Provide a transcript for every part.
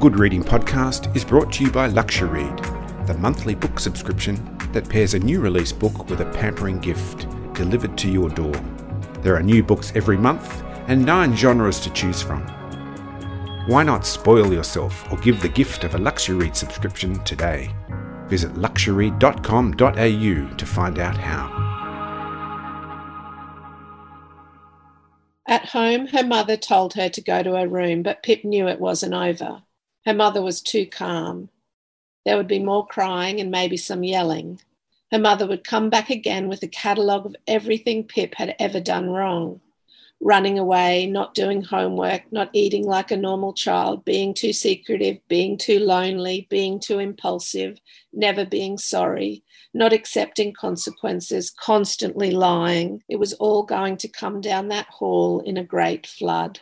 Good Reading Podcast is brought to you by LuxuryRead, the monthly book subscription that pairs a new release book with a pampering gift delivered to your door. There are new books every month and nine genres to choose from. Why not spoil yourself or give the gift of a LuxuryRead subscription today? Visit luxury.com.au to find out how. At home, her mother told her to go to her room, but Pip knew it wasn't over. Her mother was too calm. There would be more crying and maybe some yelling. Her mother would come back again with a catalogue of everything Pip had ever done wrong running away, not doing homework, not eating like a normal child, being too secretive, being too lonely, being too impulsive, never being sorry, not accepting consequences, constantly lying. It was all going to come down that hall in a great flood.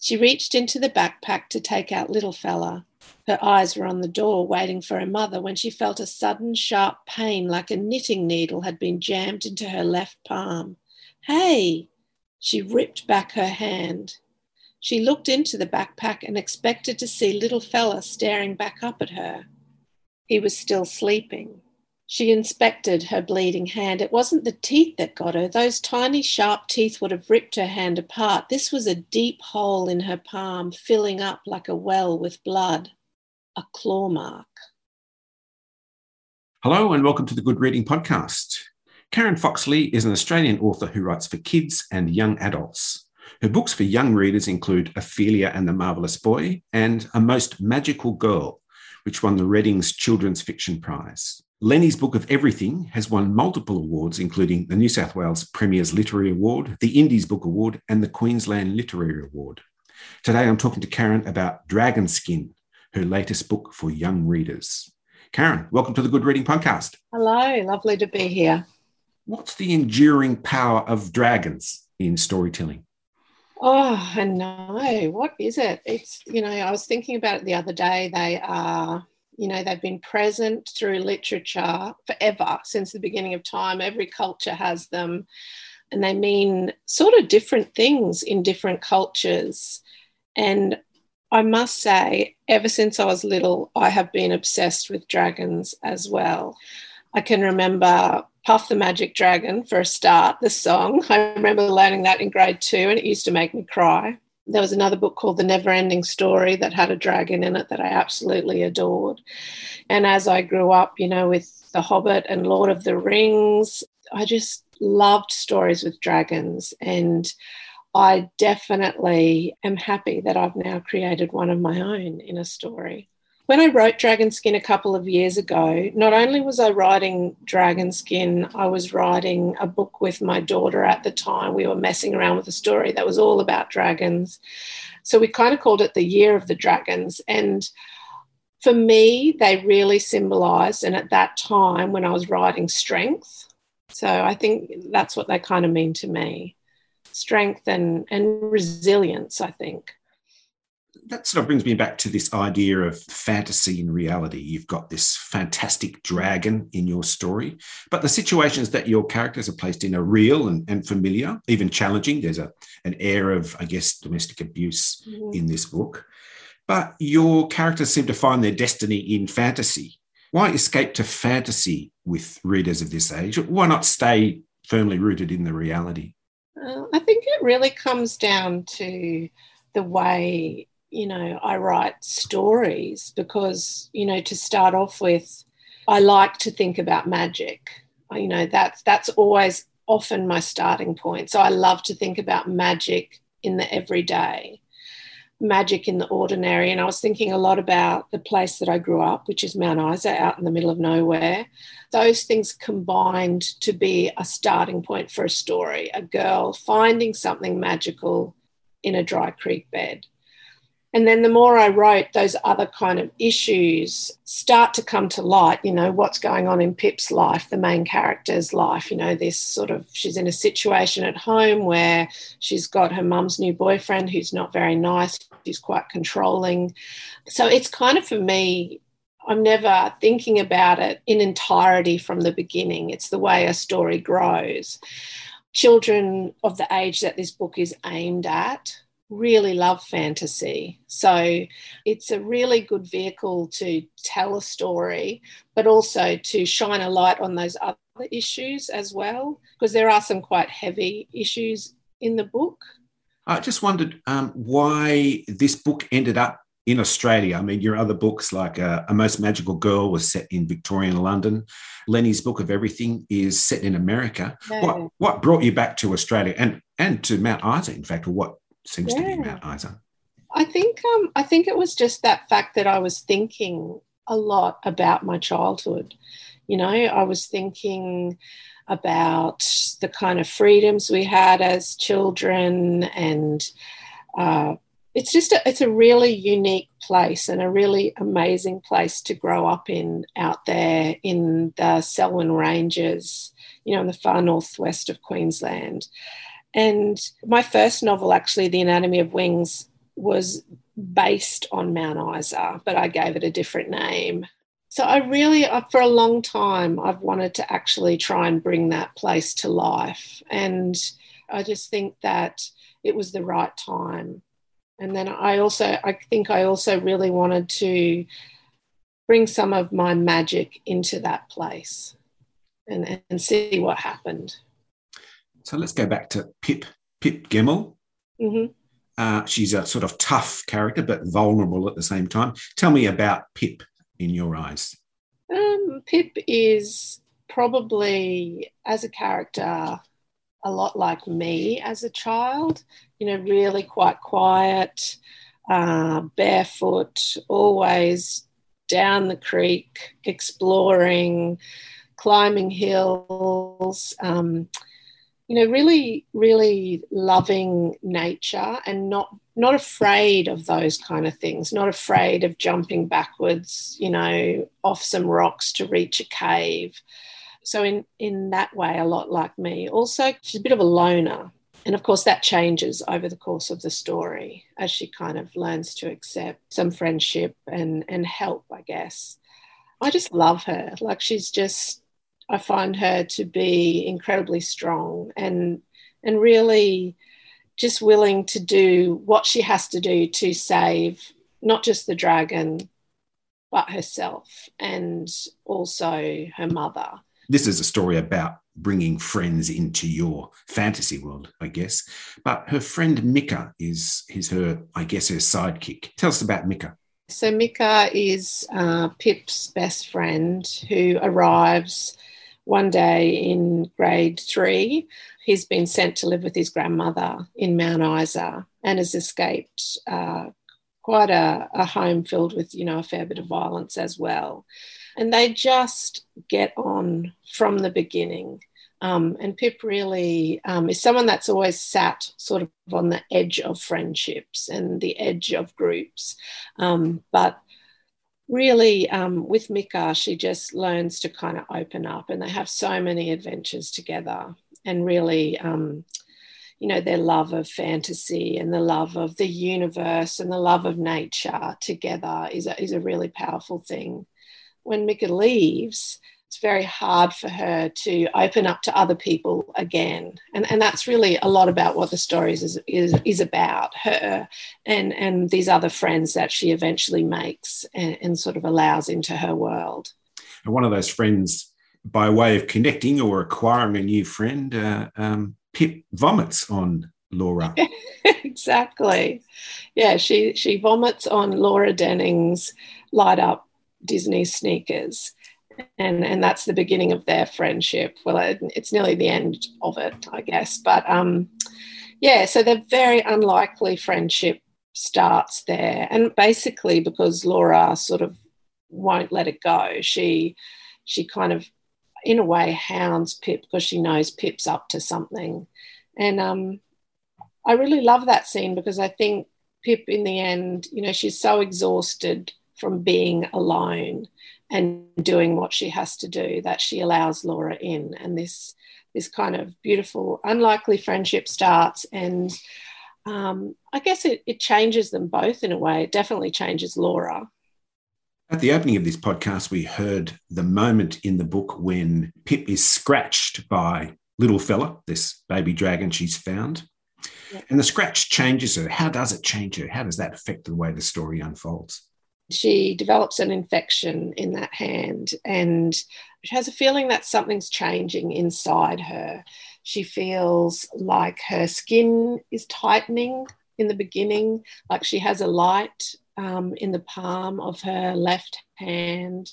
She reached into the backpack to take out little fella. Her eyes were on the door, waiting for her mother, when she felt a sudden sharp pain like a knitting needle had been jammed into her left palm. Hey! She ripped back her hand. She looked into the backpack and expected to see little fella staring back up at her. He was still sleeping. She inspected her bleeding hand. It wasn't the teeth that got her. Those tiny, sharp teeth would have ripped her hand apart. This was a deep hole in her palm, filling up like a well with blood. A claw mark. Hello, and welcome to the Good Reading Podcast. Karen Foxlee is an Australian author who writes for kids and young adults. Her books for young readers include Ophelia and the Marvellous Boy and A Most Magical Girl, which won the Readings Children's Fiction Prize. Lenny's Book of Everything has won multiple awards, including the New South Wales Premier's Literary Award, the Indies Book Award, and the Queensland Literary Award. Today I'm talking to Karen about Dragon Skin, her latest book for young readers. Karen, welcome to the Good Reading Podcast. Hello, lovely to be here. What's the enduring power of dragons in storytelling? Oh, I know. What is it? It's, you know, I was thinking about it the other day. They are you know, they've been present through literature forever, since the beginning of time. Every culture has them, and they mean sort of different things in different cultures. And I must say, ever since I was little, I have been obsessed with dragons as well. I can remember Puff the Magic Dragon for a start, the song. I remember learning that in grade two, and it used to make me cry there was another book called The Never Ending Story that had a dragon in it that I absolutely adored. And as I grew up, you know, with The Hobbit and Lord of the Rings, I just loved stories with dragons. And I definitely am happy that I've now created one of my own in a story. When I wrote Dragon Skin a couple of years ago, not only was I writing Dragon Skin, I was writing a book with my daughter at the time. We were messing around with a story that was all about dragons. So we kind of called it the Year of the Dragons. And for me, they really symbolized, and at that time when I was writing, strength. So I think that's what they kind of mean to me strength and, and resilience, I think that sort of brings me back to this idea of fantasy and reality. You've got this fantastic dragon in your story, but the situations that your characters are placed in are real and, and familiar, even challenging. There's a, an air of, I guess, domestic abuse mm-hmm. in this book. But your characters seem to find their destiny in fantasy. Why escape to fantasy with readers of this age? Why not stay firmly rooted in the reality? Uh, I think it really comes down to the way you know, I write stories because, you know, to start off with, I like to think about magic. You know, that's that's always often my starting point. So I love to think about magic in the everyday, magic in the ordinary. And I was thinking a lot about the place that I grew up, which is Mount Isa out in the middle of nowhere. Those things combined to be a starting point for a story, a girl finding something magical in a dry creek bed and then the more I wrote, those other kind of issues start to come to light. You know, what's going on in Pip's life, the main character's life. You know, this sort of, she's in a situation at home where she's got her mum's new boyfriend who's not very nice, he's quite controlling. So it's kind of for me, I'm never thinking about it in entirety from the beginning. It's the way a story grows. Children of the age that this book is aimed at really love fantasy. So it's a really good vehicle to tell a story, but also to shine a light on those other issues as well, because there are some quite heavy issues in the book. I just wondered um, why this book ended up in Australia. I mean, your other books, like uh, A Most Magical Girl, was set in Victorian London. Lenny's Book of Everything is set in America. What, what brought you back to Australia and, and to Mount Isa, in fact, or what seems yeah. to be Mount Isa? I think um, I think it was just that fact that I was thinking a lot about my childhood. You know, I was thinking about the kind of freedoms we had as children and uh, it's just a, it's a really unique place and a really amazing place to grow up in out there in the Selwyn Ranges, you know, in the far northwest of Queensland. And my first novel, actually, The Anatomy of Wings, was based on Mount Isa, but I gave it a different name. So I really, uh, for a long time, I've wanted to actually try and bring that place to life. And I just think that it was the right time and then I also, I think I also really wanted to bring some of my magic into that place and, and see what happened. So let's go back to Pip, Pip Gemmell. Mm-hmm. Uh, she's a sort of tough character, but vulnerable at the same time. Tell me about Pip in your eyes. Um, Pip is probably, as a character, a lot like me as a child, you know, really quite quiet, uh, barefoot, always down the creek, exploring, climbing hills, um, you know, really, really loving nature and not not afraid of those kind of things, not afraid of jumping backwards, you know, off some rocks to reach a cave. So in in that way a lot like me. Also she's a bit of a loner. And of course that changes over the course of the story as she kind of learns to accept some friendship and and help i guess. I just love her. Like she's just i find her to be incredibly strong and and really just willing to do what she has to do to save not just the dragon but herself and also her mother this is a story about bringing friends into your fantasy world, I guess. But her friend Mika is, is her, I guess, her sidekick. Tell us about Mika. So Mika is uh, Pip's best friend who arrives one day in grade three. He's been sent to live with his grandmother in Mount Isa and has escaped uh, quite a, a home filled with, you know, a fair bit of violence as well and they just get on from the beginning. Um, and Pip really um, is someone that's always sat sort of on the edge of friendships and the edge of groups. Um, but really, um, with Mika, she just learns to kind of open up, and they have so many adventures together. And really, um, you know, their love of fantasy and the love of the universe and the love of nature together is a, is a really powerful thing when Mika leaves, it's very hard for her to open up to other people again. And, and that's really a lot about what the story is, is, is about her and, and these other friends that she eventually makes and, and sort of allows into her world. And one of those friends, by way of connecting or acquiring a new friend, uh, um, Pip vomits on Laura. exactly. Yeah, she she vomits on Laura Denning's light up Disney sneakers. And, and that's the beginning of their friendship. Well, it's nearly the end of it, I guess. But um, yeah, so the very unlikely friendship starts there. And basically, because Laura sort of won't let it go, she she kind of, in a way, hounds Pip because she knows Pip's up to something. And um, I really love that scene because I think Pip, in the end, you know, she's so exhausted from being alone and doing what she has to do that she allows Laura in and this this kind of beautiful unlikely friendship starts and um, I guess it, it changes them both in a way. It definitely changes Laura. At the opening of this podcast, we heard the moment in the book when Pip is scratched by Little Fella, this baby dragon she's found. Yeah. And the scratch changes her. How does it change her? How does that affect the way the story unfolds? She develops an infection in that hand and she has a feeling that something's changing inside her. She feels like her skin is tightening in the beginning, like she has a light um, in the palm of her left hand.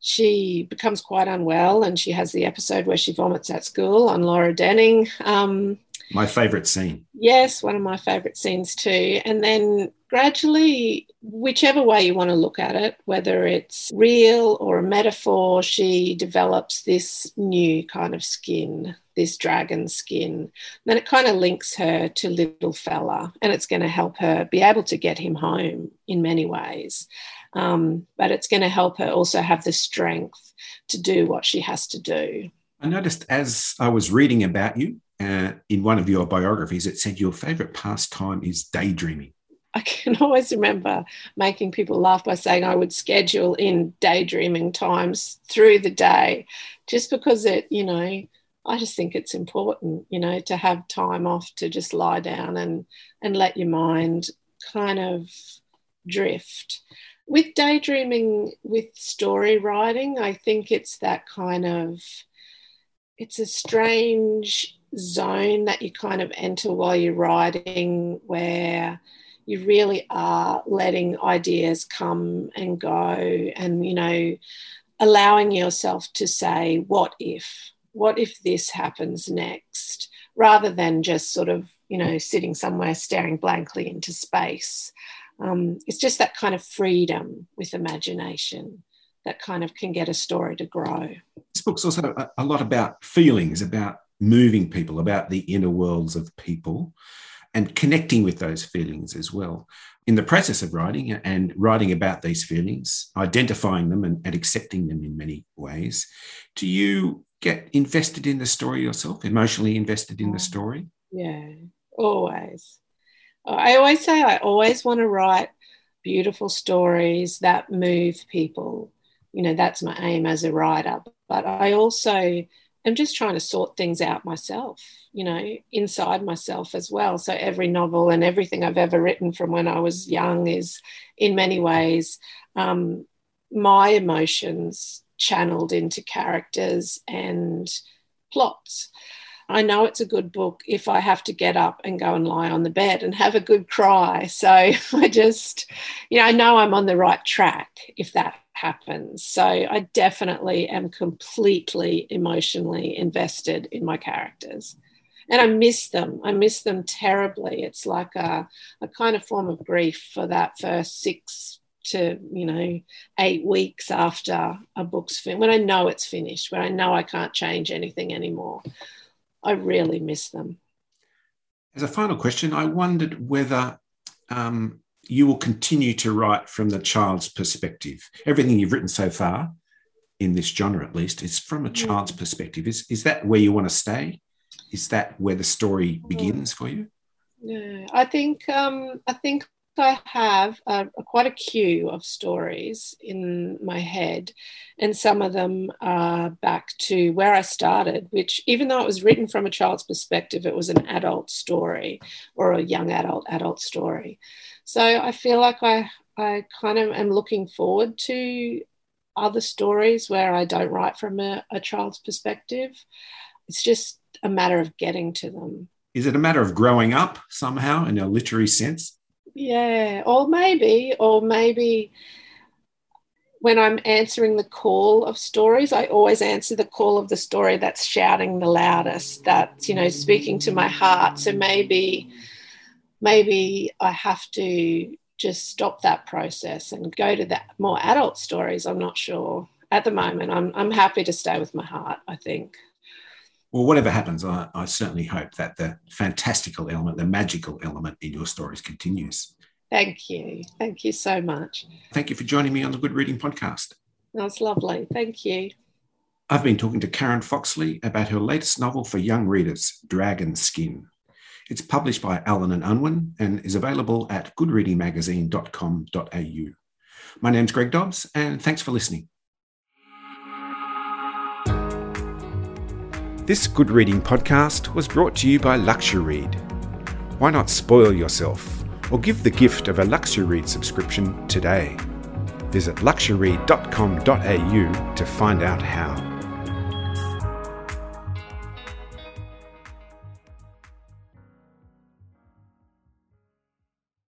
She becomes quite unwell and she has the episode where she vomits at school on Laura Denning. Um, my favourite scene. Yes, one of my favourite scenes too. And then gradually, whichever way you want to look at it, whether it's real or a metaphor, she develops this new kind of skin, this dragon skin. Then it kind of links her to little fella, and it's going to help her be able to get him home in many ways. Um, but it's going to help her also have the strength to do what she has to do. I noticed as I was reading about you uh, in one of your biographies, it said your favorite pastime is daydreaming. I can always remember making people laugh by saying I would schedule in daydreaming times through the day just because it, you know, I just think it's important, you know, to have time off to just lie down and and let your mind kind of drift. With daydreaming with story writing, I think it's that kind of it's a strange zone that you kind of enter while you're writing where you really are letting ideas come and go and you know allowing yourself to say what if? What if this happens next? rather than just sort of you know sitting somewhere staring blankly into space. Um, it's just that kind of freedom with imagination that kind of can get a story to grow. This book's also a, a lot about feelings about moving people about the inner worlds of people and connecting with those feelings as well. In the process of writing and writing about these feelings, identifying them and, and accepting them in many ways, do you get invested in the story yourself, emotionally invested in the mm. story? Yeah, always. I always say I always want to write beautiful stories that move people. You know, that's my aim as a writer. But I also am just trying to sort things out myself, you know, inside myself as well. So every novel and everything I've ever written from when I was young is, in many ways, um, my emotions channeled into characters and plots. I know it's a good book if I have to get up and go and lie on the bed and have a good cry. So I just, you know, I know I'm on the right track if that happens. So I definitely am completely emotionally invested in my characters. And I miss them. I miss them terribly. It's like a, a kind of form of grief for that first six to, you know, eight weeks after a book's finished, when I know it's finished, when I know I can't change anything anymore. I really miss them. As a final question, I wondered whether um, you will continue to write from the child's perspective. Everything you've written so far, in this genre at least, is from a child's perspective. Is, is that where you want to stay? Is that where the story mm. begins for you? Yeah, I think um, I think I have a, quite a queue of stories in my head, and some of them are back to where I started, which, even though it was written from a child's perspective, it was an adult story or a young adult adult story. So I feel like I, I kind of am looking forward to other stories where I don't write from a, a child's perspective. It's just a matter of getting to them. Is it a matter of growing up somehow in a literary sense? Yeah, or maybe, or maybe when I'm answering the call of stories, I always answer the call of the story that's shouting the loudest, that's, you know, speaking to my heart. So maybe, maybe I have to just stop that process and go to that more adult stories. I'm not sure. At the moment, I'm, I'm happy to stay with my heart, I think well, whatever happens, I, I, certainly hope that the fantastical element, the magical element in your stories continues. Thank you. Thank you so much. Thank you for joining me on the Good Reading Podcast. That's lovely. Thank you. I've been talking to Karen Foxlee about her latest novel for young readers, Dragon Skin. It's published by Allen and Unwin and is available at goodreadingmagazine.com.au. My name's Greg Dobbs, and thanks for listening. This Good Reading podcast was brought to you by Luxury Read. Why not spoil yourself or give the gift of a LuxuryRead subscription today? Visit luxury.com.au to find out how.